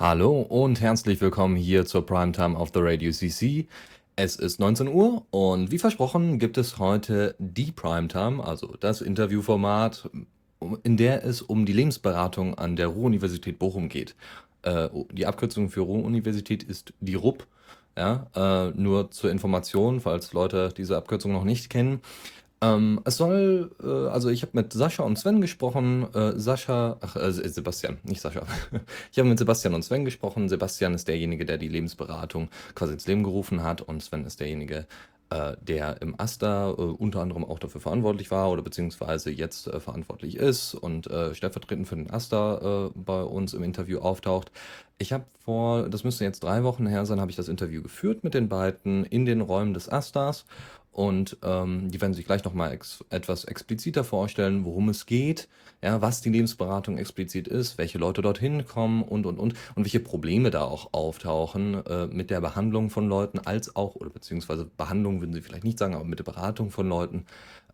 Hallo und herzlich willkommen hier zur Primetime of the Radio CC. Es ist 19 Uhr und wie versprochen gibt es heute die Primetime, also das Interviewformat, in der es um die Lebensberatung an der Ruhr-Universität Bochum geht. Äh, die Abkürzung für Ruhr-Universität ist die RUB. Ja, äh, nur zur Information, falls Leute diese Abkürzung noch nicht kennen. Ähm, es soll, äh, also ich habe mit Sascha und Sven gesprochen. Äh, Sascha, ach, äh, Sebastian, nicht Sascha. ich habe mit Sebastian und Sven gesprochen. Sebastian ist derjenige, der die Lebensberatung quasi ins Leben gerufen hat und Sven ist derjenige, äh, der im AStA äh, unter anderem auch dafür verantwortlich war oder beziehungsweise jetzt äh, verantwortlich ist und äh, stellvertretend für den AStA äh, bei uns im Interview auftaucht. Ich habe vor, das müsste jetzt drei Wochen her sein, habe ich das Interview geführt mit den beiden in den Räumen des AStAs und ähm, die werden sich gleich nochmal ex etwas expliziter vorstellen, worum es geht, ja, was die Lebensberatung explizit ist, welche Leute dorthin kommen und, und, und, und welche Probleme da auch auftauchen äh, mit der Behandlung von Leuten, als auch, oder beziehungsweise Behandlung würden sie vielleicht nicht sagen, aber mit der Beratung von Leuten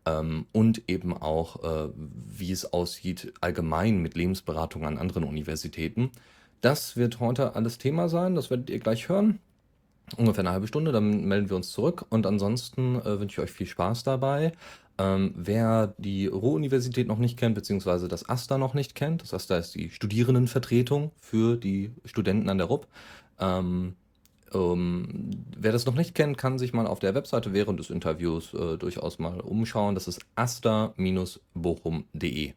ähm, und eben auch, äh, wie es aussieht allgemein mit Lebensberatung an anderen Universitäten. Das wird heute alles Thema sein, das werdet ihr gleich hören. Ungefähr eine halbe Stunde, dann melden wir uns zurück und ansonsten äh, wünsche ich euch viel Spaß dabei. Ähm, wer die Ruhr-Universität noch nicht kennt, beziehungsweise das AStA noch nicht kennt, das AStA ist die Studierendenvertretung für die Studenten an der RUB. Ähm, ähm, wer das noch nicht kennt, kann sich mal auf der Webseite während des Interviews äh, durchaus mal umschauen. Das ist asta-bochum.de.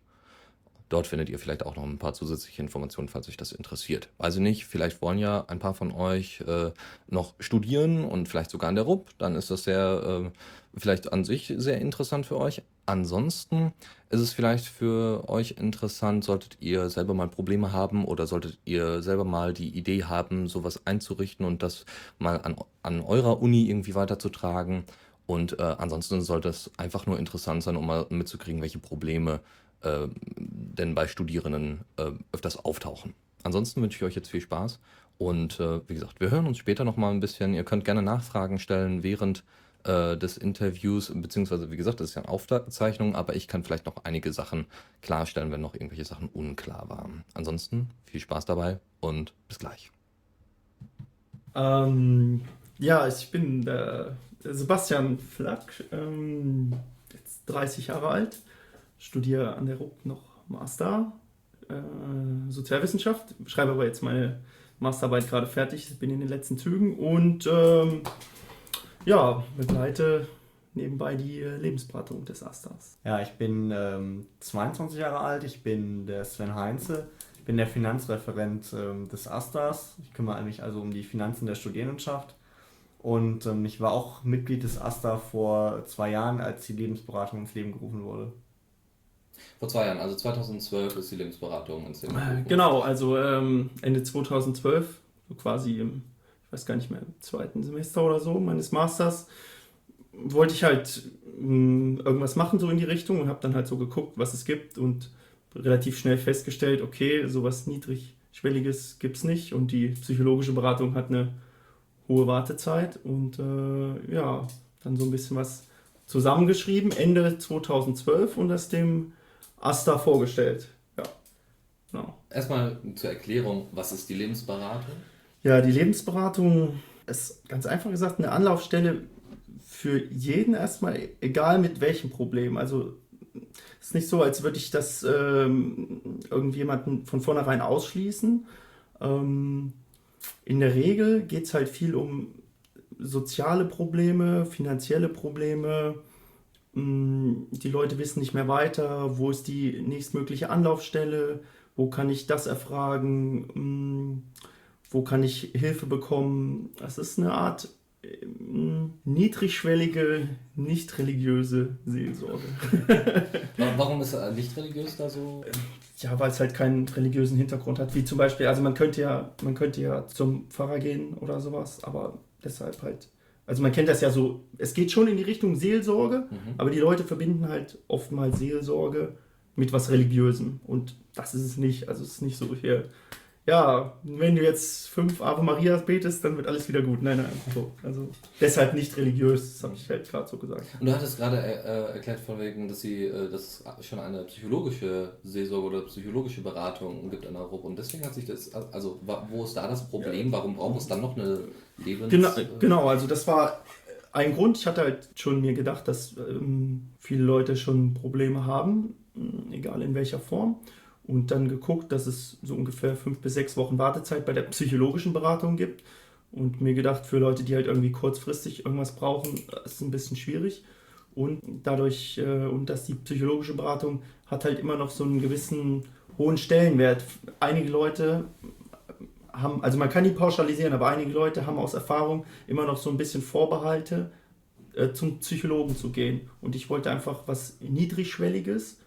Dort findet ihr vielleicht auch noch ein paar zusätzliche Informationen, falls euch das interessiert. Weiß ich nicht, vielleicht wollen ja ein paar von euch äh, noch studieren und vielleicht sogar an der RUB. Dann ist das sehr, äh, vielleicht an sich sehr interessant für euch. Ansonsten ist es vielleicht für euch interessant, solltet ihr selber mal Probleme haben oder solltet ihr selber mal die Idee haben, sowas einzurichten und das mal an, an eurer Uni irgendwie weiterzutragen. Und äh, ansonsten sollte es einfach nur interessant sein, um mal mitzukriegen, welche Probleme denn bei Studierenden äh, öfters auftauchen. Ansonsten wünsche ich euch jetzt viel Spaß und äh, wie gesagt, wir hören uns später noch mal ein bisschen. Ihr könnt gerne Nachfragen stellen während äh, des Interviews, beziehungsweise wie gesagt, das ist ja eine Aufzeichnung, aber ich kann vielleicht noch einige Sachen klarstellen, wenn noch irgendwelche Sachen unklar waren. Ansonsten viel Spaß dabei und bis gleich. Ähm, ja, ich bin der Sebastian Flack, ähm, jetzt 30 Jahre alt studiere an der RUB noch Master äh, Sozialwissenschaft, schreibe aber jetzt meine Masterarbeit gerade fertig, bin in den letzten Zügen und ähm, ja, begleite nebenbei die äh, Lebensberatung des Asters. Ja, ich bin ähm, 22 Jahre alt, ich bin der Sven Heinze, ich bin der Finanzreferent ähm, des Asters. Ich kümmere mich also um die Finanzen der Studierendenschaft. Und ähm, ich war auch Mitglied des AStA vor zwei Jahren, als die Lebensberatung ins Leben gerufen wurde. Vor zwei Jahren, also 2012 ist die Lebensberatung ins Leben gerufen. Genau, also ähm, Ende 2012, so quasi im, ich weiß gar nicht mehr, im zweiten Semester oder so meines Masters, wollte ich halt mh, hm, irgendwas machen so in die Richtung und habe dann halt so geguckt, was es gibt und relativ schnell festgestellt, okay, sowas niedrigschwelliges gibt es nicht und die psychologische Beratung hat eine hohe Wartezeit und äh, ja, dann so ein bisschen was zusammengeschrieben, Ende 2012 und das dem Asta vorgestellt. Ja. Genau. Erstmal zur Erklärung, was ist die Lebensberatung? Ja, die Lebensberatung ist ganz einfach gesagt eine Anlaufstelle für jeden erstmal, egal mit welchem Problem. Also es ist nicht so, als würde ich das ähm, irgendjemanden von vornherein ausschließen. Ähm, in der Regel geht es halt viel um soziale Probleme, finanzielle Probleme, die Leute wissen nicht mehr weiter, wo ist die nächstmögliche Anlaufstelle, wo kann ich das erfragen, mm, wo kann ich Hilfe bekommen. Das ist eine Art mm, niedrigschwellige, nicht religiöse Seelsorge. Warum ist er nicht religiös da so? Ja, weil es halt keinen religiösen Hintergrund hat, wie zum Beispiel, also man könnte ja, man könnte ja zum Pfarrer gehen oder sowas, aber deshalb halt also man kennt das ja so, es geht schon in die Richtung Seelsorge, mhm. aber die Leute verbinden halt oftmals Seelsorge mit was Religiösem. Und das ist es nicht. Also es ist nicht so hier, ja, wenn du jetzt fünf Ave Marias betest, dann wird alles wieder gut. Nein, nein, so. Also deshalb nicht religiös, das habe ich halt gerade so gesagt. Und du hattest gerade äh, erklärt von wegen, dass sie, äh, dass es schon eine psychologische Seelsorge oder psychologische Beratung gibt in Europa. Und deswegen hat sich das, also wo ist da das Problem? Warum braucht es dann noch eine Lebens... Genau, genau, also das war ein Grund. Ich hatte halt schon mir gedacht, dass ähm, viele Leute schon Probleme haben, egal in welcher Form und dann geguckt, dass es so ungefähr fünf bis sechs Wochen Wartezeit bei der psychologischen Beratung gibt. Und mir gedacht, für Leute, die halt irgendwie kurzfristig irgendwas brauchen, ist es ein bisschen schwierig. Und dadurch, äh, und dass die psychologische Beratung hat halt immer noch so einen gewissen hohen Stellenwert. Einige Leute haben, also man kann die pauschalisieren, aber einige Leute haben aus Erfahrung immer noch so ein bisschen Vorbehalte, äh, zum Psychologen zu gehen. Und ich wollte einfach was Niedrigschwelliges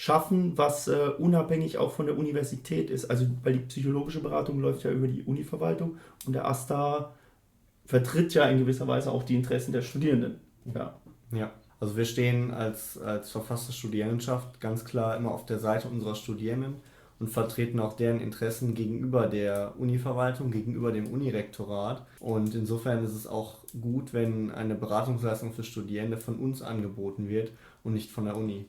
schaffen, was äh, unabhängig auch von der Universität ist. Also, weil die psychologische Beratung läuft ja über die Univerwaltung und der AStA vertritt ja in gewisser Weise auch die Interessen der Studierenden. Ja. Ja. Also wir stehen als, als verfasste Studierendenschaft ganz klar immer auf der Seite unserer Studierenden und vertreten auch deren Interessen gegenüber der Univerwaltung, gegenüber dem Unirektorat. Und insofern ist es auch gut, wenn eine Beratungsleistung für Studierende von uns angeboten wird und nicht von der Uni.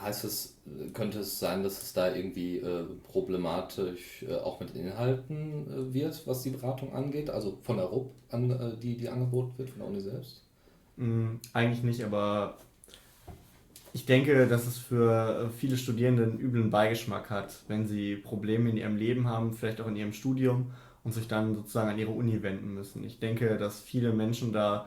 Heißt es, könnte es sein, dass es da irgendwie äh, problematisch äh, auch mit Inhalten äh, wird, was die Beratung angeht? Also von der RUP, an, äh, die, die angeboten wird, von der Uni selbst? Mm, eigentlich nicht, aber ich denke, dass es für äh, viele Studierende einen üblen Beigeschmack hat, wenn sie Probleme in ihrem Leben haben, vielleicht auch in ihrem Studium und sich dann sozusagen an ihre Uni wenden müssen. Ich denke, dass viele Menschen da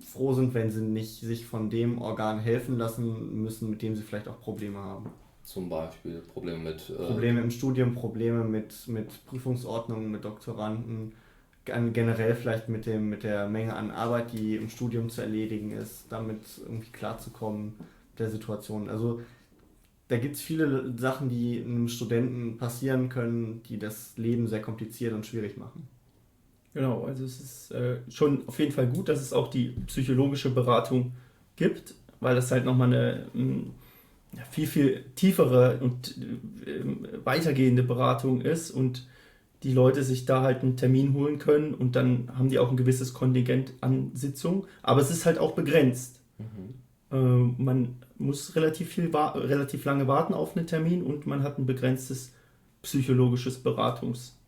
froh sind, wenn sie nicht sich von dem Organ helfen lassen müssen, mit dem sie vielleicht auch Probleme haben. Zum Beispiel Probleme mit. Äh Probleme im Studium, Probleme mit, mit Prüfungsordnungen, mit Doktoranden, generell vielleicht mit, dem, mit der Menge an Arbeit, die im Studium zu erledigen ist, damit irgendwie klarzukommen der Situation. Also da gibt es viele Sachen, die einem Studenten passieren können, die das Leben sehr kompliziert und schwierig machen. Genau, also es ist äh, schon auf jeden Fall gut, dass es auch die psychologische Beratung gibt, weil das halt nochmal eine mh, viel, viel tiefere und äh, weitergehende Beratung ist und die Leute sich da halt einen Termin holen können und dann haben die auch ein gewisses Kontingent an Sitzungen, aber es ist halt auch begrenzt. Mhm. Äh, man muss relativ, viel relativ lange warten auf einen Termin und man hat ein begrenztes psychologisches Beratungs-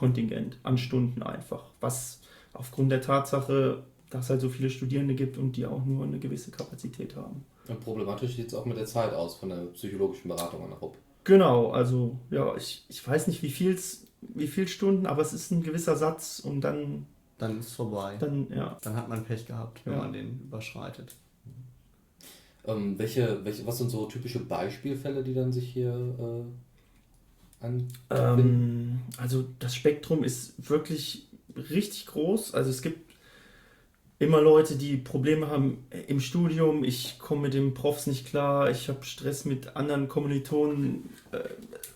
Kontingent an Stunden einfach. Was aufgrund der Tatsache, dass es halt so viele Studierende gibt und die auch nur eine gewisse Kapazität haben. Und problematisch sieht es auch mit der Zeit aus von der psychologischen Beratung an der RUP. Genau, also ja, ich, ich weiß nicht, wie viel wie viel Stunden, aber es ist ein gewisser Satz und dann. Dann ist es vorbei. Dann, ja. Dann hat man Pech gehabt, wenn ja. man den überschreitet. Ähm, welche, welche, was sind so typische Beispielfälle, die dann sich hier äh, ähm, also das Spektrum ist wirklich richtig groß. Also es gibt immer Leute, die Probleme haben im Studium. Ich komme mit den Profs nicht klar. Ich habe Stress mit anderen Kommilitonen, äh,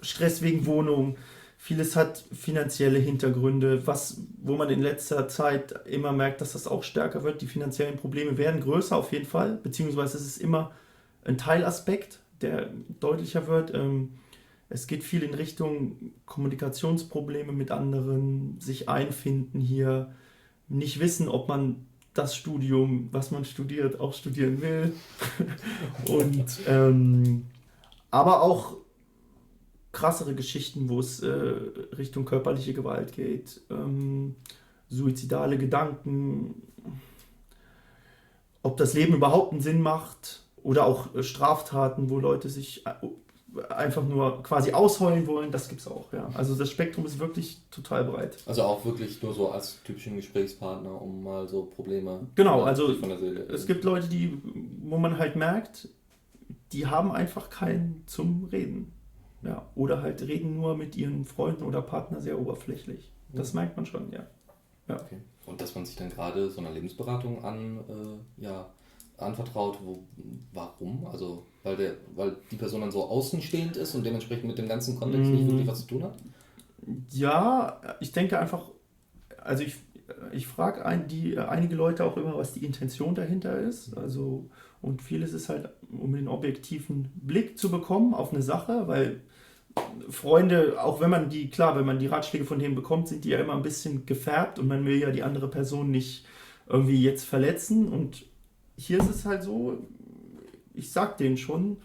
Stress wegen Wohnung. Vieles hat finanzielle Hintergründe, was, wo man in letzter Zeit immer merkt, dass das auch stärker wird. Die finanziellen Probleme werden größer auf jeden Fall, beziehungsweise es ist immer ein Teilaspekt, der deutlicher wird. Ähm, es geht viel in Richtung Kommunikationsprobleme mit anderen, sich einfinden hier, nicht wissen, ob man das Studium, was man studiert, auch studieren will. Und ähm, aber auch krassere Geschichten, wo es äh, Richtung körperliche Gewalt geht, ähm, suizidale Gedanken, ob das Leben überhaupt einen Sinn macht oder auch Straftaten, wo Leute sich äh, einfach nur quasi ausheulen wollen, das gibt es auch, ja. Also das Spektrum ist wirklich total breit. Also auch wirklich nur so als typischen Gesprächspartner, um mal so Probleme genau, also. Es gibt Leute, die, wo man halt merkt, die haben einfach keinen zum Reden. Ja. Oder halt reden nur mit ihren Freunden oder Partner sehr oberflächlich. Das mhm. merkt man schon, ja. ja. Okay. Und dass man sich dann gerade so einer Lebensberatung an, äh, ja, anvertraut, wo, warum? Also weil, der, weil die Person dann so außenstehend ist und dementsprechend mit dem ganzen Kontext nicht wirklich was zu tun hat? Ja, ich denke einfach, also ich, ich frage ein, die, einige Leute auch immer, was die Intention dahinter ist. Also, und vieles ist halt, um den objektiven Blick zu bekommen auf eine Sache, weil Freunde, auch wenn man die, klar, wenn man die Ratschläge von denen bekommt, sind die ja immer ein bisschen gefärbt und man will ja die andere Person nicht irgendwie jetzt verletzen. Und hier ist es halt so, ich sag denen schon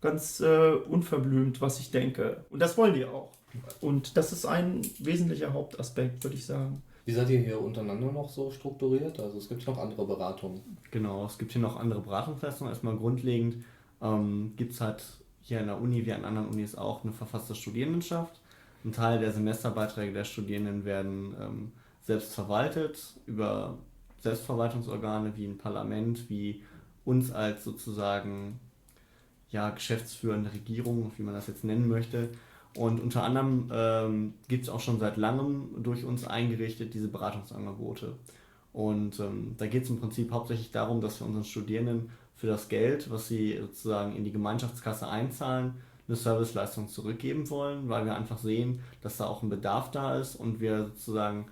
ganz äh, unverblümt, was ich denke. Und das wollen die auch. Und das ist ein wesentlicher Hauptaspekt, würde ich sagen. Wie seid ihr hier untereinander noch so strukturiert? Also es gibt noch andere Beratungen. Genau, es gibt hier noch andere Beratungsleistungen. Erstmal grundlegend ähm, gibt es halt hier an der Uni wie an anderen Unis auch eine verfasste Studierendenschaft. Ein Teil der Semesterbeiträge der Studierenden werden ähm, selbst verwaltet über Selbstverwaltungsorgane wie ein Parlament, wie uns als sozusagen ja, geschäftsführende Regierung, wie man das jetzt nennen möchte. Und unter anderem ähm, gibt es auch schon seit langem durch uns eingerichtet diese Beratungsangebote. Und ähm, da geht es im Prinzip hauptsächlich darum, dass wir unseren Studierenden für das Geld, was sie sozusagen in die Gemeinschaftskasse einzahlen, eine Serviceleistung zurückgeben wollen, weil wir einfach sehen, dass da auch ein Bedarf da ist und wir sozusagen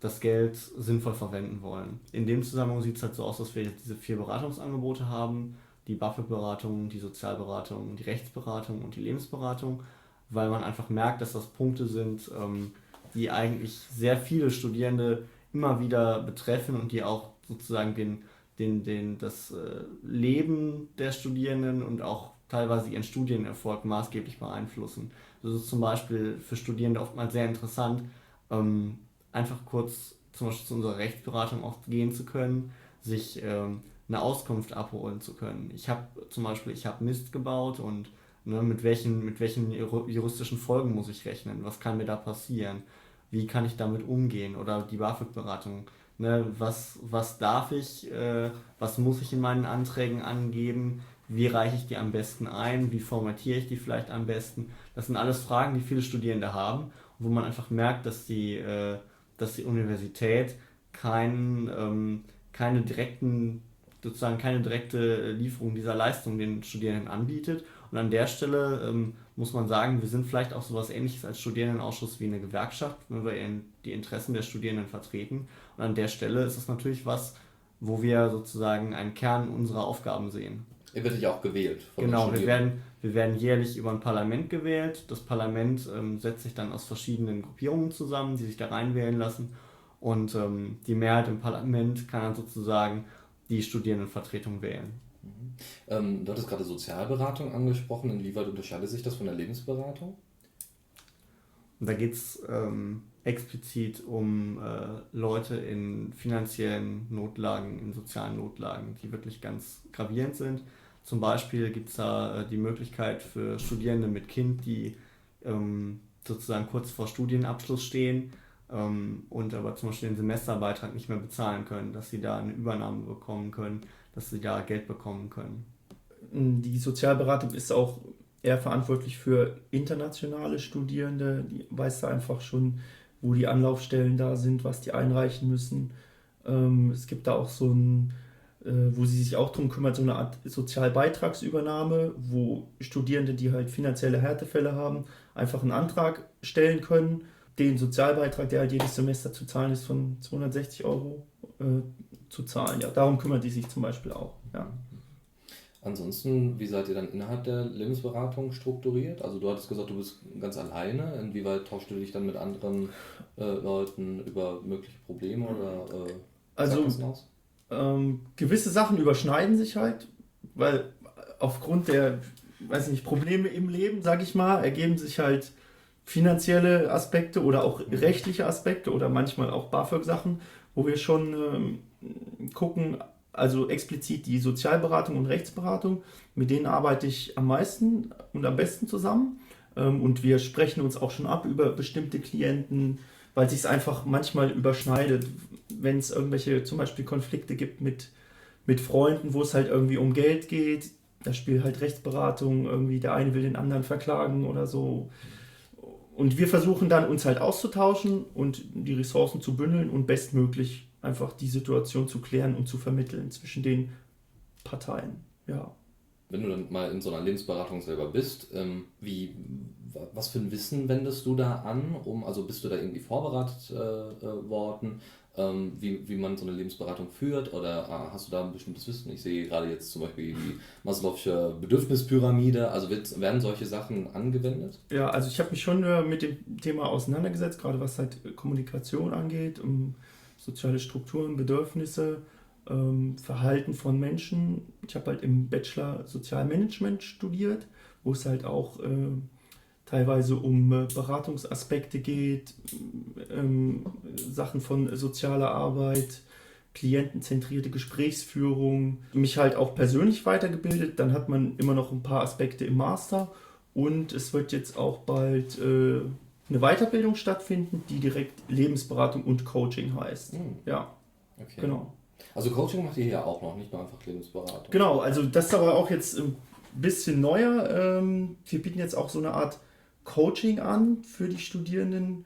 das Geld sinnvoll verwenden wollen. In dem Zusammenhang sieht es halt so aus, dass wir diese vier Beratungsangebote haben, die BAföG-Beratung, die Sozialberatung, die Rechtsberatung und die Lebensberatung, weil man einfach merkt, dass das Punkte sind, ähm, die eigentlich sehr viele Studierende immer wieder betreffen und die auch sozusagen den den, den, das äh, Leben der Studierenden und auch teilweise ihren Studienerfolg maßgeblich beeinflussen. Das ist zum Beispiel für Studierende oftmals sehr interessant, ähm, einfach kurz zum Beispiel zu unserer Rechtsberatung auch gehen zu können, sich ähm, eine Auskunft abholen zu können. Ich habe zum Beispiel, ich habe Mist gebaut und ne, mit, welchen, mit welchen juristischen Folgen muss ich rechnen? Was kann mir da passieren? Wie kann ich damit umgehen? Oder die BAföG-Beratung Ne, was, was darf ich, äh, was muss ich in meinen Anträgen angeben, wie reiche ich die am besten ein, wie formatiere ich die vielleicht am besten. Das sind alles Fragen, die viele Studierende haben, wo man einfach merkt, dass die, äh, dass die Universität kein, ähm, keine direkten, sozusagen keine direkte Lieferung dieser Leistung den Studierenden anbietet. Und an der Stelle ähm, muss man sagen, wir sind vielleicht auch so etwas ähnliches als Studierendenausschuss wie eine Gewerkschaft, wenn wir die Interessen der Studierenden vertreten. Und an der Stelle ist es natürlich was, wo wir sozusagen einen Kern unserer Aufgaben sehen. Ihr werdet ja auch gewählt. genau, wir werden, wir werden jährlich über ein Parlament gewählt. Das Parlament ähm, setzt sich dann aus verschiedenen Gruppierungen zusammen, die sich da reinwählen lassen. Und ähm, die Mehrheit im Parlament kann dann sozusagen die Studierendenvertretung wählen. Mhm. Ähm, du hattest gerade Sozialberatung angesprochen. Inwieweit unterscheidet sich das von der Lebensberatung? da geht es ähm, explizit um äh, Leute in finanziellen Notlagen, in sozialen Notlagen, die wirklich ganz gravierend sind. Zum Beispiel gibt es da äh, die Möglichkeit für Studierende mit Kind, die ähm, sozusagen kurz vor Studienabschluss stehen ähm, und aber zum Beispiel den Semesterbeitrag nicht mehr bezahlen können, dass sie da eine Übernahme bekommen können, dass sie da Geld bekommen können. Die Sozialberatung ist auch eher verantwortlich für internationale Studierende. Die weiß da einfach schon, wo die Anlaufstellen da sind, was die einreichen müssen. Ähm, es gibt da auch so ein, wo sie sich auch darum kümmert, so eine Art Sozialbeitragsübernahme, wo Studierende, die halt finanzielle Härtefälle haben, einfach einen Antrag stellen können. Den Sozialbeitrag, der halt jedes Semester zu zahlen ist, von 260 Euro äh, zu zahlen. Ja, darum kümmert die sich zum Beispiel auch. Ja. Ansonsten, wie seid ihr dann innerhalb der Lebensberatung strukturiert? Also du hattest gesagt, du bist ganz alleine. Inwieweit tauschst du dich dann mit anderen äh, Leuten über mögliche Probleme oder äh, also ähm, gewisse Sachen überschneiden sich halt, weil aufgrund der, weiß nicht, Probleme im Leben, sag ich mal, ergeben sich halt finanzielle Aspekte oder auch rechtliche Aspekte oder manchmal auch BAföG-Sachen, wo wir schon ähm, gucken, also explizit die Sozialberatung und Rechtsberatung, mit denen arbeite ich am meisten und am besten zusammen. Ähm, und wir sprechen uns auch schon ab über bestimmte Klienten, weil sich es einfach manchmal überschneidet, wenn es irgendwelche zum Beispiel Konflikte gibt mit, mit Freunden, wo es halt irgendwie um Geld geht. Da spielt halt Rechtsberatung, irgendwie der eine will den anderen verklagen oder so. Und wir versuchen dann uns halt auszutauschen und die Ressourcen zu bündeln und bestmöglich einfach die Situation zu klären und zu vermitteln zwischen den Parteien. Ja. Wenn du dann mal in so einer Lebensberatung selber bist, ähm, wie, was für ein Wissen wendest du da an? Um, also bist du da irgendwie vorbereitet äh, äh, worden? ähm, wie, wie man so eine Lebensberatung führt? Oder äh, hast du da ein bestimmtes Wissen? Ich sehe gerade jetzt zum Beispiel die Maslow'sche Bedürfnispyramide. Also wird, werden solche Sachen angewendet? Ja, also ich habe mich schon äh, mit dem Thema auseinandergesetzt, gerade was halt Kommunikation angeht, um soziale Strukturen, Bedürfnisse, ähm, Verhalten von Menschen. Ich habe halt im Bachelor Sozialmanagement studiert, wo es halt auch äh, teilweise um äh, Beratungsaspekte geht, ähm, Sachen von sozialer Arbeit, klientenzentrierte Gesprächsführung, mich halt auch persönlich weitergebildet. Dann hat man immer noch ein paar Aspekte im Master und es wird jetzt auch bald äh, eine Weiterbildung stattfinden, die direkt Lebensberatung und Coaching heißt. Mhm. Ja, okay. genau. Also Coaching macht ihr ja auch noch, nicht nur einfach Lebensberatung. Genau, also das ist aber auch jetzt ein bisschen neuer. Ähm, wir bieten jetzt auch so eine Art Coaching an für die Studierenden.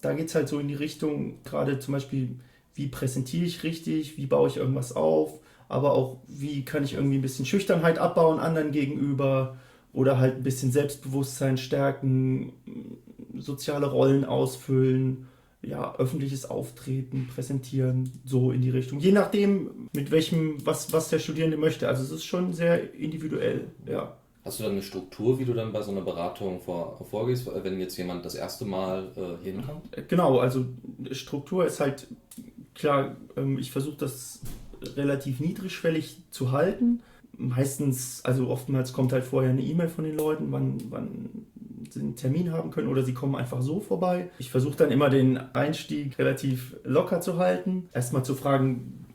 Da geht es halt so in die Richtung, gerade zum Beispiel, wie präsentiere ich richtig, wie baue ich irgendwas auf, aber auch, wie kann ich irgendwie ein bisschen Schüchternheit abbauen anderen gegenüber oder halt ein bisschen Selbstbewusstsein stärken, soziale Rollen ausfüllen, ja, öffentliches Auftreten, präsentieren, so in die Richtung. Je nachdem, mit welchem, was, was der Studierende möchte. Also es ist schon sehr individuell, ja. Hast du dann eine Struktur, wie du dann bei so einer Beratung vor, vorgehst, wenn jetzt jemand das erste Mal äh, hinkommt? Genau, also Struktur ist halt klar, ähm, ich versuche das relativ niedrigschwellig zu halten. Meistens, also oftmals kommt halt vorher eine E-Mail von den Leuten, wann, wann einen Termin haben können oder sie kommen einfach so vorbei. Ich versuche dann immer den Einstieg relativ locker zu halten. Erstmal zu fragen,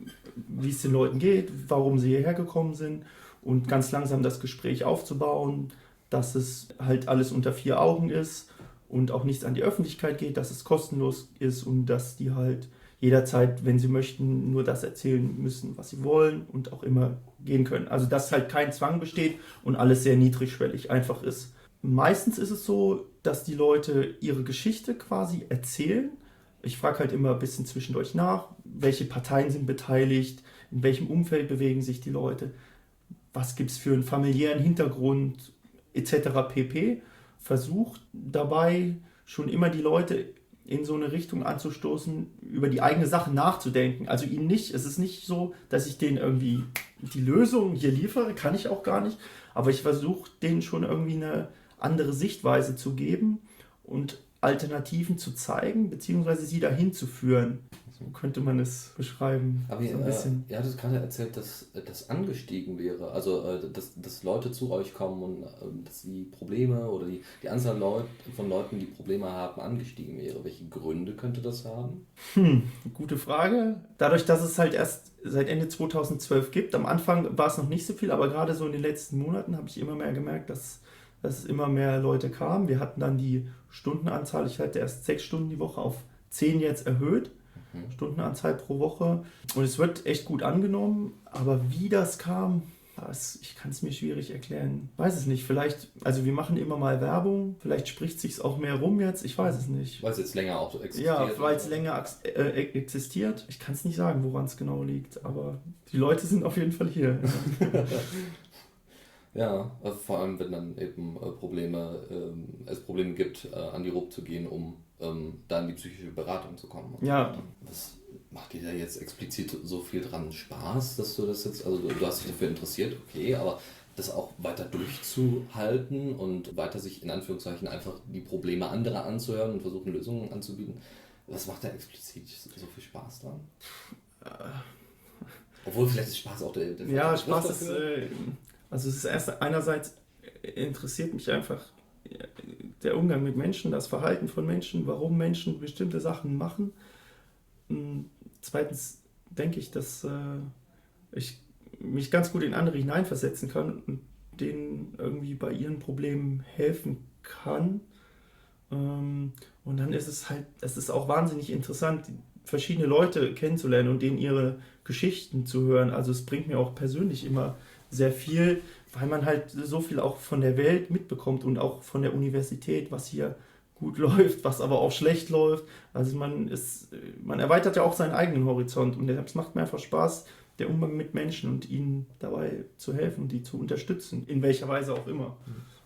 wie es den Leuten geht, warum sie hierher gekommen sind und ganz langsam das Gespräch aufzubauen, dass es halt alles unter vier Augen ist und auch nichts an die Öffentlichkeit geht, dass es kostenlos ist und dass die halt jederzeit, wenn sie möchten, nur das erzählen müssen, was sie wollen und auch immer gehen können. Also dass halt kein Zwang besteht und alles sehr niedrigschwellig einfach ist. Meistens ist es so, dass die Leute ihre Geschichte quasi erzählen. Ich frage halt immer ein bisschen zwischendurch nach, welche Parteien sind beteiligt, in welchem Umfeld bewegen sich die Leute was gibt es für einen familiären Hintergrund etc. pp. Versucht dabei schon immer die Leute in so eine Richtung anzustoßen, über die eigene Sache nachzudenken. Also ihnen nicht, es ist nicht so, dass ich denen irgendwie die Lösung hier liefere, kann ich auch gar nicht, aber ich versuche denen schon irgendwie eine andere Sichtweise zu geben und Alternativen zu zeigen, beziehungsweise sie dahin zu führen. So könnte man es beschreiben. Aber so ein bisschen. Äh, ja, das gerade erzählt, dass das angestiegen wäre. Also, äh, dass, dass Leute zu euch kommen und äh, dass die Probleme oder die, die Anzahl Leut, von Leuten, die Probleme haben, angestiegen wäre. Welche Gründe könnte das haben? Hm, gute Frage. Dadurch, dass es halt erst seit Ende 2012 gibt, am Anfang war es noch nicht so viel, aber gerade so in den letzten Monaten habe ich immer mehr gemerkt, dass dass immer mehr Leute kamen. Wir hatten dann die Stundenanzahl, ich hatte erst sechs Stunden die Woche auf zehn jetzt erhöht. Mhm. Stundenanzahl pro Woche. Und es wird echt gut angenommen. Aber wie das kam, das, ich kann es mir schwierig erklären. Weiß es nicht. Vielleicht, also wir machen immer mal Werbung. Vielleicht spricht sich auch mehr rum jetzt. Ich weiß es nicht. Weil es jetzt länger auch existiert. Ja, weil es länger äh, existiert. Ich kann es nicht sagen, woran es genau liegt. Aber die Leute sind auf jeden Fall hier. Ja, also vor allem wenn dann eben äh, Probleme, ähm, es Probleme gibt, äh, an die RUP zu gehen, um ähm, da in die psychische Beratung zu kommen. Ja. Was macht dir da jetzt explizit so viel dran Spaß, dass du das jetzt, also du hast dich dafür interessiert, okay, aber das auch weiter durchzuhalten und weiter sich in Anführungszeichen einfach die Probleme anderer anzuhören und versuchen Lösungen anzubieten, was macht da explizit so viel Spaß dran? Äh. Obwohl vielleicht ist Spaß auch der, der Ja, Spaß ist, äh, also es ist erst einerseits interessiert mich einfach der Umgang mit Menschen, das Verhalten von Menschen, warum Menschen bestimmte Sachen machen. Zweitens denke ich, dass äh, ich mich ganz gut in andere hineinversetzen kann und denen irgendwie bei ihren Problemen helfen kann. Ähm, und dann ist es halt, es ist auch wahnsinnig interessant, verschiedene Leute kennenzulernen und denen ihre Geschichten zu hören. Also es bringt mir auch persönlich immer sehr viel, weil man halt so viel auch von der Welt mitbekommt und auch von der Universität, was hier gut läuft, was aber auch schlecht läuft. Also man ist, man erweitert ja auch seinen eigenen Horizont und es macht mir einfach Spaß, der Umgang mit Menschen und ihnen dabei zu helfen die zu unterstützen, in welcher Weise auch immer.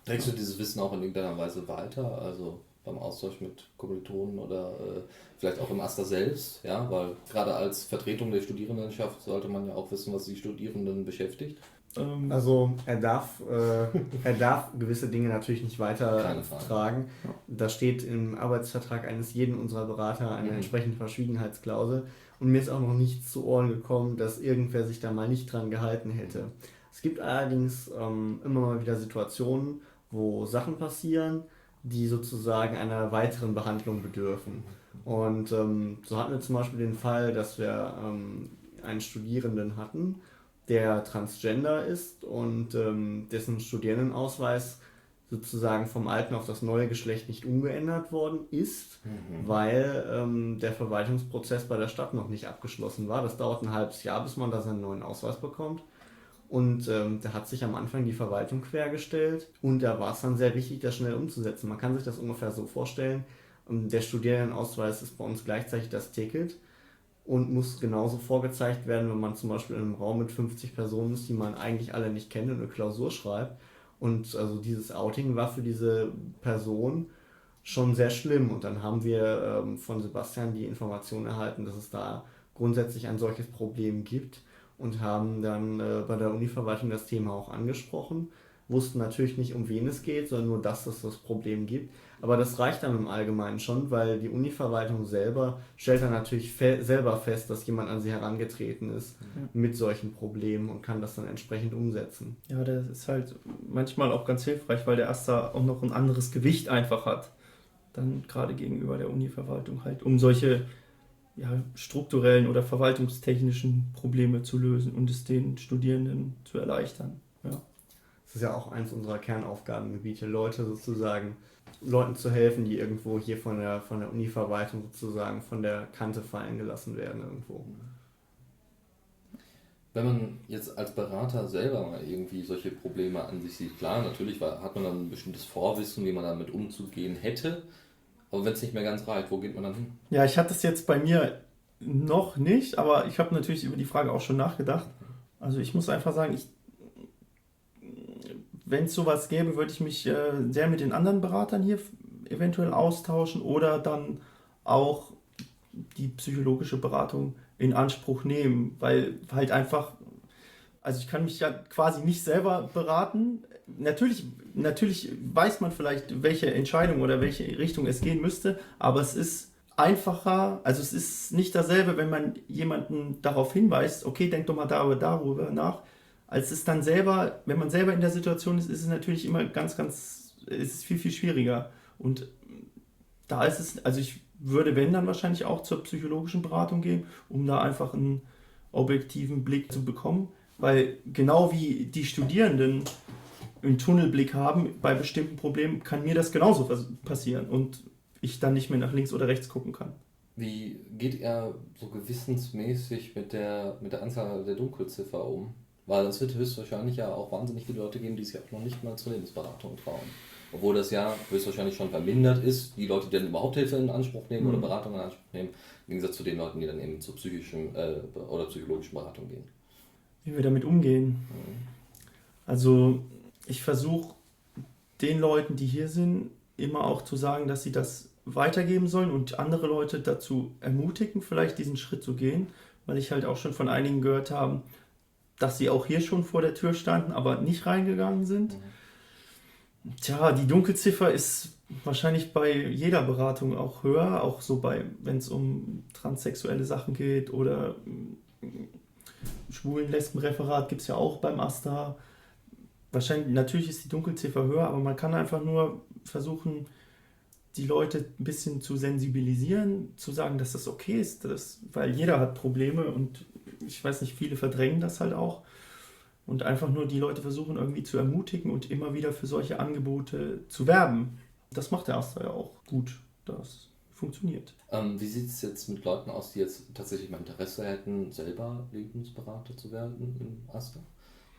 Trägst du dieses Wissen auch in irgendeiner Weise weiter? Also beim Austausch mit Kommilitonen oder äh, vielleicht auch im Aster selbst, ja, weil gerade als Vertretung der Studierendenschaft sollte man ja auch wissen, was die Studierenden beschäftigt. Ähm, also er darf, äh, er darf gewisse Dinge natürlich nicht weitertragen. Ja. Da steht im Arbeitsvertrag eines jeden unserer Berater eine mhm. entsprechende Verschwiegenheitsklausel. Und mir ist auch noch nichts zu Ohren gekommen, dass irgendwer sich da mal nicht dran gehalten hätte. Es gibt allerdings ähm, immer mal wieder Situationen, wo Sachen passieren, die sozusagen einer weiteren Behandlung bedürfen. Und ähm, so hatten wir zum Beispiel den Fall, dass wir ähm, einen Studierenden hatten, der transgender ist und ähm, dessen Studierendenausweis sozusagen vom alten auf das neue Geschlecht nicht umgeändert worden ist, mhm. weil ähm, der Verwaltungsprozess bei der Stadt noch nicht abgeschlossen war. Das dauert ein halbes Jahr, bis man da seinen neuen Ausweis bekommt. Und ähm, da hat sich am Anfang die Verwaltung quergestellt und da war es dann sehr wichtig, das schnell umzusetzen. Man kann sich das ungefähr so vorstellen. Ähm, der Studierendenausweis ist bei uns gleichzeitig das Ticket und muss genauso vorgezeigt werden, wenn man zum Beispiel in einem Raum mit 50 Personen ist, die man eigentlich alle nicht kennt und eine Klausur schreibt. Und also dieses Outing war für diese Person schon sehr schlimm. Und dann haben wir ähm, von Sebastian die Information erhalten, dass es da grundsätzlich ein solches Problem gibt und haben dann äh, bei der Univerwaltung das Thema auch angesprochen. Wussten natürlich nicht, um wen es geht, sondern nur, dass es das Problem gibt. Aber das reicht dann im Allgemeinen schon, weil die Univerwaltung selber stellt dann natürlich fe selber fest, dass jemand an sie herangetreten ist ja. mit solchen Problemen und kann das dann entsprechend umsetzen. Ja, das ist halt manchmal auch ganz hilfreich, weil der Asta auch noch ein anderes Gewicht einfach hat. Dann gerade gegenüber der Univerwaltung halt, um solche ja, strukturellen oder verwaltungstechnischen Probleme zu lösen und es den Studierenden zu erleichtern. Das ist ja auch eins unserer Kernaufgabengebiete, Leute sozusagen, Leuten zu helfen, die irgendwo hier von der, von der Uni-Verwaltung sozusagen von der Kante fallen gelassen werden irgendwo. Wenn man jetzt als Berater selber mal irgendwie solche Probleme an sich sieht, klar, natürlich hat man dann ein bestimmtes Vorwissen, wie man damit umzugehen hätte. Aber wenn es nicht mehr ganz reicht, wo geht man dann hin? Ja, ich hatte es jetzt bei mir noch nicht, aber ich habe natürlich über die Frage auch schon nachgedacht. Also ich muss einfach sagen, ich, wenn es sowas gäbe, würde ich mich äh, sehr mit den anderen Beratern hier eventuell austauschen oder dann auch die psychologische Beratung in Anspruch nehmen, weil halt einfach, also ich kann mich ja quasi nicht selber beraten, natürlich, natürlich weiß man vielleicht, welche Entscheidung oder welche Richtung es gehen müsste, aber es ist einfacher, also es ist nicht dasselbe, wenn man jemanden darauf hinweist, okay, denk doch mal darüber, darüber nach, als es dann selber, wenn man selber in der Situation ist, ist es natürlich immer ganz, ganz, ist es viel, viel schwieriger. Und da ist es, also ich würde, wenn, dann wahrscheinlich auch zur psychologischen Beratung gehen, um da einfach einen objektiven Blick zu bekommen. Weil genau wie die Studierenden einen Tunnelblick haben bei bestimmten Problemen, kann mir das genauso passieren und ich dann nicht mehr nach links oder rechts gucken kann. Wie geht er so gewissensmäßig mit der, mit der Anzahl der Dunkelziffer um? Weil es wird höchstwahrscheinlich ja auch wahnsinnig viele Leute geben, die sich auch noch nicht mal zur Lebensberatung trauen. Obwohl das ja höchstwahrscheinlich schon vermindert ist, die Leute, die dann überhaupt Hilfe in Anspruch nehmen mhm. oder Beratung in Anspruch nehmen, im Gegensatz zu den Leuten, die dann eben zur psychischen äh, oder psychologischen Beratung gehen. Wie wir damit umgehen. Mhm. Also ich versuche den Leuten, die hier sind, immer auch zu sagen, dass sie das weitergeben sollen und andere Leute dazu ermutigen, vielleicht diesen Schritt zu gehen, weil ich halt auch schon von einigen gehört habe, dass sie auch hier schon vor der Tür standen, aber nicht reingegangen sind. Mhm. Tja, die Dunkelziffer ist wahrscheinlich bei jeder Beratung auch höher, auch so bei, wenn es um transsexuelle Sachen geht oder schwulen Lesbenreferat gibt es ja auch beim AStA wahrscheinlich, natürlich ist die Dunkelziffer höher, aber man kann einfach nur versuchen, die Leute ein bisschen zu sensibilisieren, zu sagen, dass das okay ist, dass, weil jeder hat Probleme und ich weiß nicht, viele verdrängen das halt auch. Und einfach nur die Leute versuchen irgendwie zu ermutigen und immer wieder für solche Angebote zu werben. Das macht der Asta ja auch gut. Das funktioniert. Ähm, wie sieht es jetzt mit Leuten aus, die jetzt tatsächlich mal Interesse hätten, selber Lebensberater zu werden im Asta?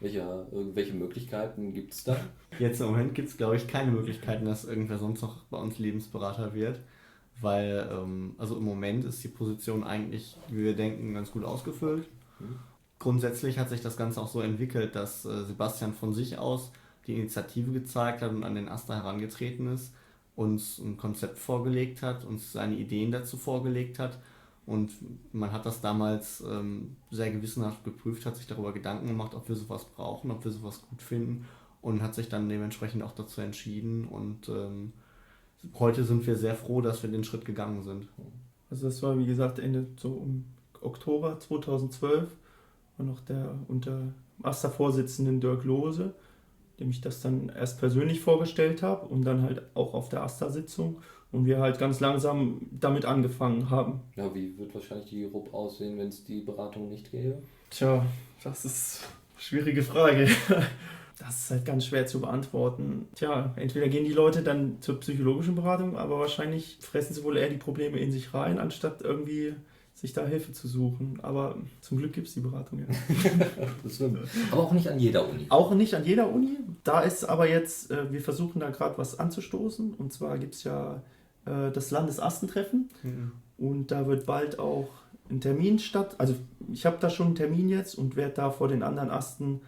Welche, welche Möglichkeiten gibt es da? Jetzt im Moment gibt es, glaube ich, keine Möglichkeiten, dass irgendwer sonst noch bei uns Lebensberater wird. Weil, ähm, also im Moment ist die Position eigentlich, wie wir denken, ganz gut ausgefüllt. Mhm. Grundsätzlich hat sich das Ganze auch so entwickelt, dass äh, Sebastian von sich aus die Initiative gezeigt hat und an den Asta herangetreten ist. uns ein Konzept vorgelegt hat, uns seine Ideen dazu vorgelegt hat. Und man hat das damals ähm, sehr gewissenhaft geprüft, hat sich darüber Gedanken gemacht, ob wir sowas brauchen, ob wir sowas gut finden und hat sich dann dementsprechend auch dazu entschieden. Und ähm, heute sind wir sehr froh, dass wir den Schritt gegangen sind. Also das war wie gesagt Ende so um Oktober 2012 war noch der unter AStA-Vorsitzenden Dirk Lohse, dem ich das dann erst persönlich vorgestellt habe und dann halt auch auf der AStA-Sitzung und wir halt ganz langsam damit angefangen haben. Ja, wie wird wahrscheinlich die RUP aussehen, wenn es die Beratung nicht gäbe? Tja, das ist eine schwierige Frage. Das ist halt ganz schwer zu beantworten. Tja, entweder gehen die Leute dann zur psychologischen Beratung, aber wahrscheinlich fressen sie wohl eher die Probleme in sich rein, anstatt irgendwie sich da Hilfe zu suchen. Aber zum Glück gibt es die Beratung ja. Aber auch nicht an jeder Uni. Auch nicht an jeder Uni. Da ist aber jetzt, äh, wir versuchen da gerade was anzustoßen. Und zwar gibt es ja äh, das Landesastentreffen. Mhm. Und da wird bald auch ein Termin statt. Also ich habe da schon einen Termin jetzt und werde da vor den anderen Asten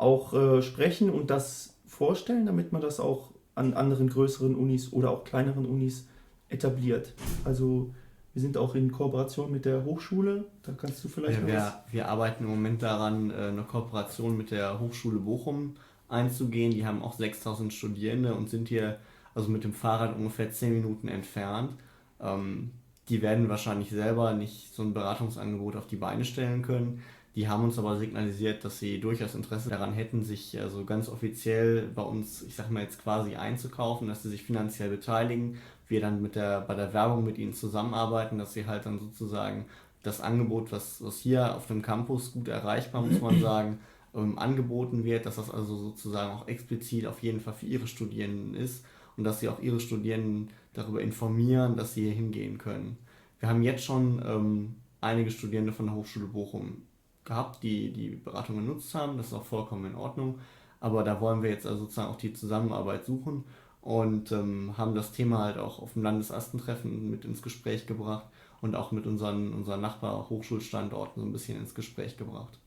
auch äh, sprechen und das vorstellen, damit man das auch an anderen größeren Unis oder auch kleineren Unis etabliert. Also wir sind auch in Kooperation mit der Hochschule. Da kannst du vielleicht ja, wir, wir, arbeiten im Moment daran, äh, eine Kooperation mit der Hochschule Bochum einzugehen. Die haben auch 6000 Studierende und sind hier also mit dem Fahrrad ungefähr 10 Minuten entfernt. Ähm, die werden wahrscheinlich selber nicht so ein Beratungsangebot auf die Beine stellen können. Die haben uns aber signalisiert, dass sie durchaus Interesse daran hätten, sich also ganz offiziell bei uns, ich sag mal jetzt quasi einzukaufen, dass sie sich finanziell beteiligen. Wir dann mit der, bei der Werbung mit ihnen zusammenarbeiten, dass sie halt dann sozusagen das Angebot, was, was hier auf dem Campus gut erreichbar, muss man sagen, ähm, angeboten wird, dass das also sozusagen auch explizit auf jeden Fall für ihre Studierenden ist und dass sie auch ihre Studierenden darüber informieren, dass sie hier hingehen können. Wir haben jetzt schon ähm, einige Studierende von der Hochschule Bochum gehabt, die die Beratung genutzt haben. Das ist auch vollkommen in Ordnung. Aber da wollen wir jetzt also sozusagen auch die Zusammenarbeit suchen und ähm, haben das Thema halt auch auf dem Landesastentreffen mit ins Gespräch gebracht und auch mit unseren, unseren Nachbar-Hochschulstandorten so ein bisschen ins Gespräch gebracht.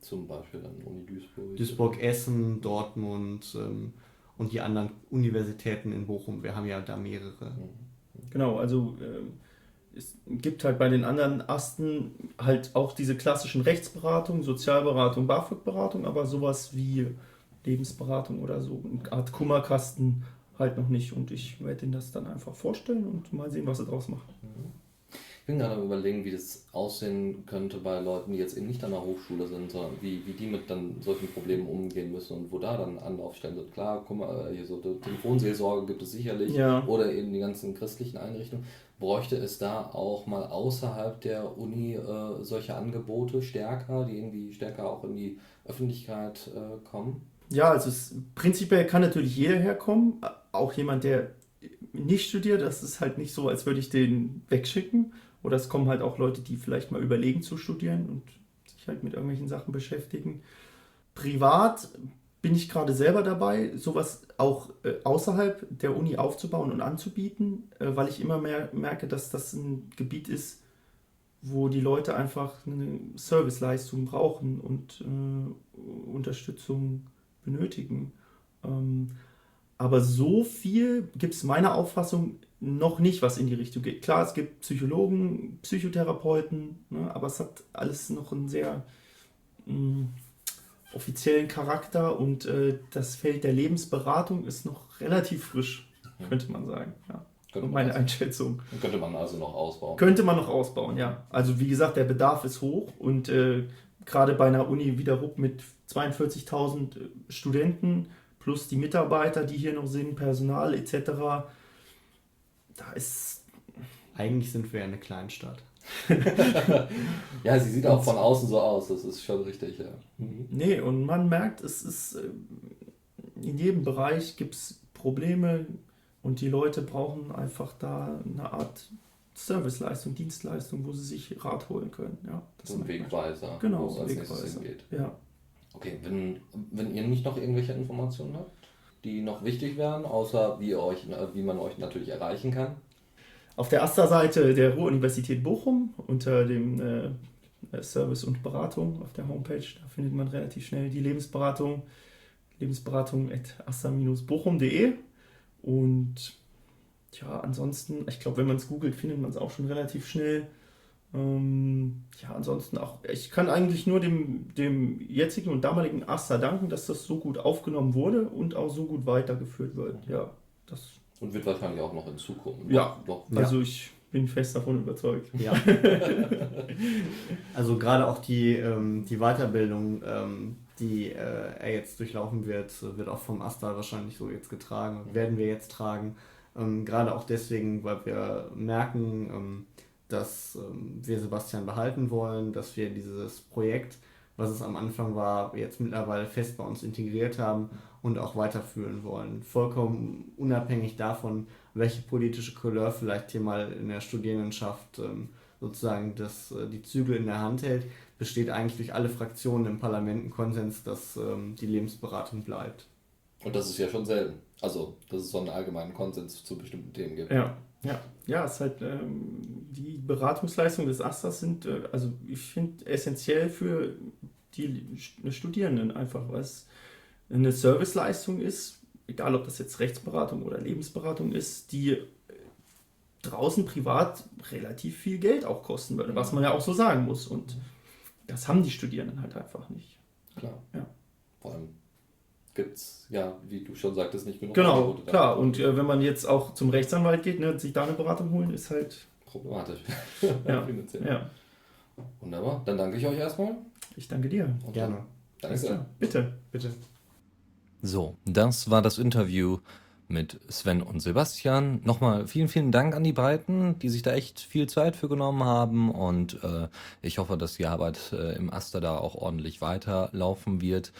Zum Beispiel dann Uni Duisburg. Duisburg, Essen, Dortmund ähm, und die anderen Universitäten in Bochum. Wir haben ja da mehrere. Genau, also äh, es gibt halt bei den anderen Asten halt auch diese klassischen Rechtsberatung, Sozialberatung, BAföG-Beratung, aber sowas wie Lebensberatung oder so, eine Art Kummerkasten halt noch nicht. Und ich werde Ihnen das dann einfach vorstellen und mal sehen, was Sie draus machen. Mhm. Ich bin gerade am überlegen, wie das aussehen könnte bei Leuten, die jetzt eben nicht an der Hochschule sind, sondern wie, wie die mit dann solchen Problemen umgehen müssen und wo da dann Anlaufstellen sind. Klar, guck mal, hier so Telefonseelsorge gibt es sicherlich ja. oder eben die ganzen christlichen Einrichtungen. Bräuchte es da auch mal außerhalb der Uni äh, solche Angebote stärker, die irgendwie stärker auch in die Öffentlichkeit äh, kommen? Ja, also es, prinzipiell kann natürlich jeder herkommen, auch jemand, der nicht studiert. Das ist halt nicht so, als würde ich den wegschicken. Oder es kommen halt auch Leute, die vielleicht mal überlegen zu studieren und sich halt mit irgendwelchen Sachen beschäftigen. Privat bin ich gerade selber dabei, sowas auch äh, außerhalb der Uni aufzubauen und anzubieten, äh, weil ich immer mehr merke, dass das ein Gebiet ist, wo die Leute einfach eine Serviceleistung brauchen und äh, Unterstützung benötigen. Ähm, aber so viel gibt es meiner Auffassung noch nicht, was in die Richtung geht. Klar, es gibt Psychologen, Psychotherapeuten, ne, aber es hat alles noch einen sehr mh, mm, offiziellen Charakter und äh, das Feld der Lebensberatung ist noch relativ frisch, mhm. könnte man sagen. Ja. Könnte meine also, Einschätzung. Könnte man also noch ausbauen. Könnte man noch ausbauen, ja. Also wie gesagt, der Bedarf ist hoch und äh, gerade bei einer Uni wie der RUP mit 42.000 äh, Studenten plus die Mitarbeiter, die hier noch sind, Personal etc., da ist... Eigentlich sind wir eine Kleinstadt. ja, sie sieht auch von außen so aus, das ist schon richtig, ja. Mhm. Nee, und man merkt, es ist äh, in jedem Bereich gibt es Probleme und die Leute brauchen einfach da eine Art Serviceleistung, Dienstleistung, wo sie sich Rat holen können. Ja, das so ein Wegweiser, genau, wo es als Wegweiser. nächstes hingeht. Ja. Okay, wenn, wenn ihr nicht noch irgendwelche Informationen habt, die noch wichtig wären, außer wie, euch, wie man euch natürlich erreichen kann, auf der AStA-Seite der Ruhr-Universität Bochum unter dem äh, Service und Beratung auf der Homepage, da findet man relativ schnell die Lebensberatung, lebensberatung.asta-bochum.de und ja, ansonsten, ich glaube, wenn man es googelt, findet man es auch schon relativ schnell. Ähm, ja, ansonsten auch, ich kann eigentlich nur dem, dem jetzigen und damaligen Asta danken, dass das so gut aufgenommen wurde und auch so gut weitergeführt wird. Ja, das. Und wird wahrscheinlich auch noch in Zukunft. Ja, noch, also ich bin fest davon überzeugt. Ja. also gerade auch die, ähm, die Weiterbildung, ähm, die äh, er jetzt durchlaufen wird, wird auch vom Asta wahrscheinlich so jetzt getragen, werden wir jetzt tragen. Ähm, gerade auch deswegen, weil wir merken, ähm, dass ähm, wir Sebastian behalten wollen, dass wir dieses Projekt, was es am Anfang war, jetzt mittlerweile fest bei uns integriert haben und auch weiterführen wollen. Vollkommen unabhängig davon, welche politische Couleur vielleicht hier mal in der Studierendenschaft ähm, sozusagen das, äh, die Zügel in der Hand hält, besteht eigentlich durch alle Fraktionen im Parlament ein Konsens, dass ähm, die Lebensberatung bleibt. Und das ist ja schon selten. Also, dass es so einen allgemeinen Konsens zu bestimmten Themen gibt. Ja, ja, ja, es ist halt, ähm, die Beratungsleistungen des Asters sind, äh, also ich finde, essentiell für die Studierenden einfach, weil es eine Serviceleistung ist, egal ob das jetzt Rechtsberatung oder Lebensberatung ist, die draußen privat relativ viel Geld auch kosten würde, was man ja auch so sagen muss. Und das haben die Studierenden halt einfach nicht. Klar. Ja. Vor allem gibt es, ja, wie du schon sagtest, nicht genug. Genau, Angebote klar. Und äh, wenn man jetzt auch zum Rechtsanwalt geht, ne, sich da eine Beratung holen, ist halt problematisch. ja. ja. Wunderbar. Dann danke ich euch erstmal. Ich danke dir. Und Gerne. Danke sehr. Bitte. Bitte. So, das war das Interview mit Sven und Sebastian. Nochmal vielen, vielen Dank an die beiden, die sich da echt viel Zeit für genommen haben. Und äh, ich hoffe, dass die Arbeit äh, im Aster da auch ordentlich weiterlaufen wird.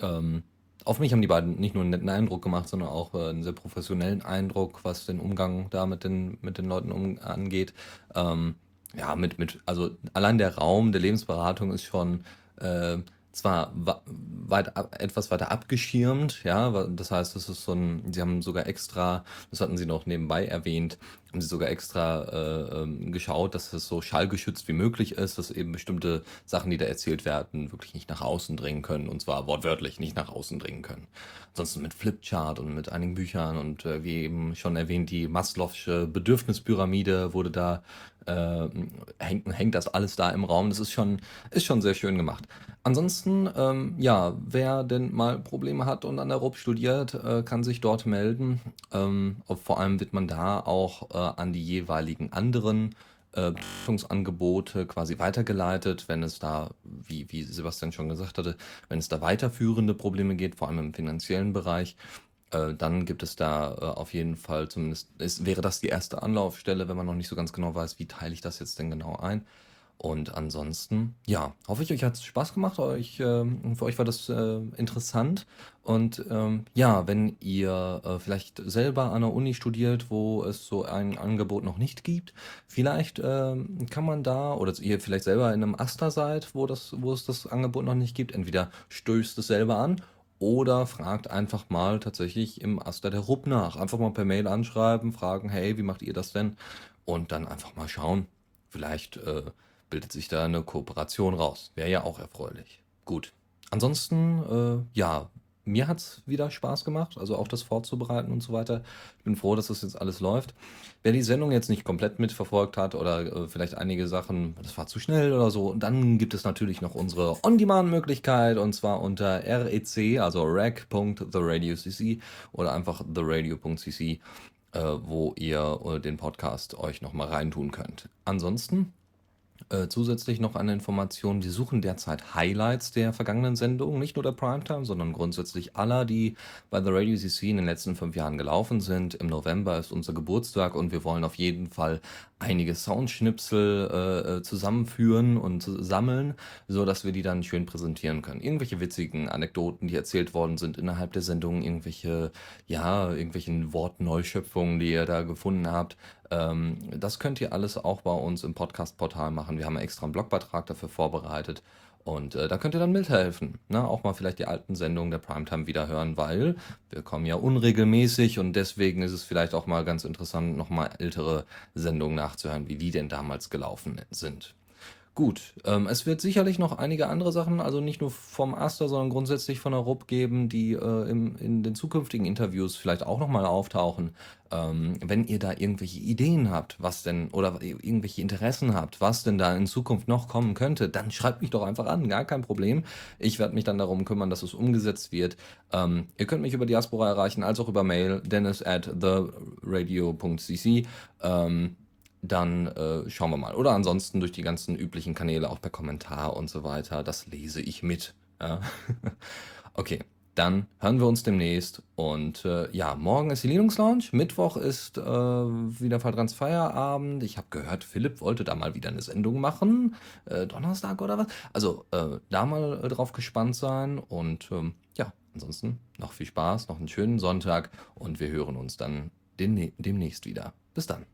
Ähm, auf mich haben die beiden nicht nur einen netten Eindruck gemacht, sondern auch äh, einen sehr professionellen Eindruck, was den Umgang da mit den, mit den Leuten um, angeht. Ähm, ja, mit, mit, also allein der Raum der Lebensberatung ist schon äh, zwar weit, etwas weiter abgeschirmt, ja, das heißt, das ist so ein, sie haben sogar extra, das hatten sie noch nebenbei erwähnt, haben sie sogar extra äh, ähm, geschaut, dass es so schallgeschützt wie möglich ist, dass eben bestimmte Sachen, die da erzählt werden, wirklich nicht nach außen dringen können, und zwar wortwörtlich nicht nach außen dringen können. Ansonsten mit Flipchart und mit einigen Büchern und äh, wie eben schon erwähnt, die Maslow'sche Bedürfnispyramide wurde da äh, hängt, hängt das alles da im Raum. Das ist schon, ist schon sehr schön gemacht. Ansonsten, ähm, ja, wer denn mal Probleme hat und an der RUB studiert, äh, kann sich dort melden. Ähm, vor allem wird man da auch äh, an die jeweiligen anderen äh, Beratungsangebote quasi weitergeleitet, wenn es da, wie, wie Sebastian schon gesagt hatte, wenn es da weiterführende Probleme geht, vor allem im finanziellen Bereich. Äh, dann gibt es da äh, auf jeden Fall zumindest, ist, wäre das die erste Anlaufstelle, wenn man noch nicht so ganz genau weiß, wie teile ich das jetzt denn genau ein. Und ansonsten, ja, hoffe ich, euch hat es Spaß gemacht. Euch, äh, für euch war das äh, interessant. Und ähm, ja, wenn ihr äh, vielleicht selber an der Uni studiert, wo es so ein Angebot noch nicht gibt, vielleicht ähm, kann man da, oder ihr vielleicht selber in einem Aster seid, wo, das, wo es das Angebot noch nicht gibt, entweder stößt es selber an oder fragt einfach mal tatsächlich im Aster der Rupp nach. Einfach mal per Mail anschreiben, fragen, hey, wie macht ihr das denn? Und dann einfach mal schauen. Vielleicht äh, bildet sich da eine Kooperation raus. Wäre ja auch erfreulich. Gut. Ansonsten, äh, ja, mir hat es wieder Spaß gemacht, also auch das vorzubereiten und so weiter. Ich bin froh, dass das jetzt alles läuft. Wer die Sendung jetzt nicht komplett mitverfolgt hat oder äh, vielleicht einige Sachen, das war zu schnell oder so, dann gibt es natürlich noch unsere On-Demand-Möglichkeit und zwar unter rec, also rec.theradiocc oder einfach theradio.cc, äh, wo ihr äh, den Podcast euch nochmal reintun könnt. Ansonsten äh, zusätzlich noch eine Information, wir suchen derzeit Highlights der vergangenen Sendungen, nicht nur der Primetime, sondern grundsätzlich aller, die bei The Radio CC in den letzten fünf Jahren gelaufen sind. Im November ist unser Geburtstag und wir wollen auf jeden Fall einige Soundschnipsel äh, äh zusammenführen und sammeln, so dass wir die dann schön präsentieren können. Irgendwelche witzigen Anekdoten, die erzählt worden sind innerhalb der Sendung, irgendwelche, ja, irgendwelchen Wortneuschöpfungen, die ihr da gefunden habt. Ähm, das könnt ihr alles auch bei uns im Podcast-Portal machen. Wir haben extra einen Blogbeitrag dafür vorbereitet. Und äh, da könnt ihr dann mithelfen. Ne? Auch mal vielleicht die alten Sendungen der Primetime wieder hören, weil wir kommen ja unregelmäßig und deswegen ist es vielleicht auch mal ganz interessant, nochmal ältere Sendungen nachzuhören, wie die denn damals gelaufen sind. Gut, ähm, es wird sicherlich noch einige andere Sachen, also nicht nur vom Aster, sondern grundsätzlich von der RUP geben, die äh, im, in den zukünftigen Interviews vielleicht auch nochmal auftauchen. Ähm, wenn ihr da irgendwelche Ideen habt, was denn, oder irgendwelche Interessen habt, was denn da in Zukunft noch kommen könnte, dann schreibt mich doch einfach an, gar kein Problem. Ich werde mich dann darum kümmern, dass es umgesetzt wird. Ähm, ihr könnt mich über Diaspora erreichen, als auch über Mail, dennis at theradio.cc. Ähm, dann äh, schauen wir mal. Oder ansonsten durch die ganzen üblichen Kanäle, auch per Kommentar und so weiter. Das lese ich mit. Ja. okay, dann hören wir uns demnächst. Und äh, ja, morgen ist die Linux Lounge. Mittwoch ist äh, wieder Falltrans Feierabend. Ich habe gehört, Philipp wollte da mal wieder eine Sendung machen. Äh, Donnerstag oder was? Also äh, da mal äh, drauf gespannt sein. Und ähm, ja, ansonsten noch viel Spaß, noch einen schönen Sonntag. Und wir hören uns dann demnächst wieder. Bis dann.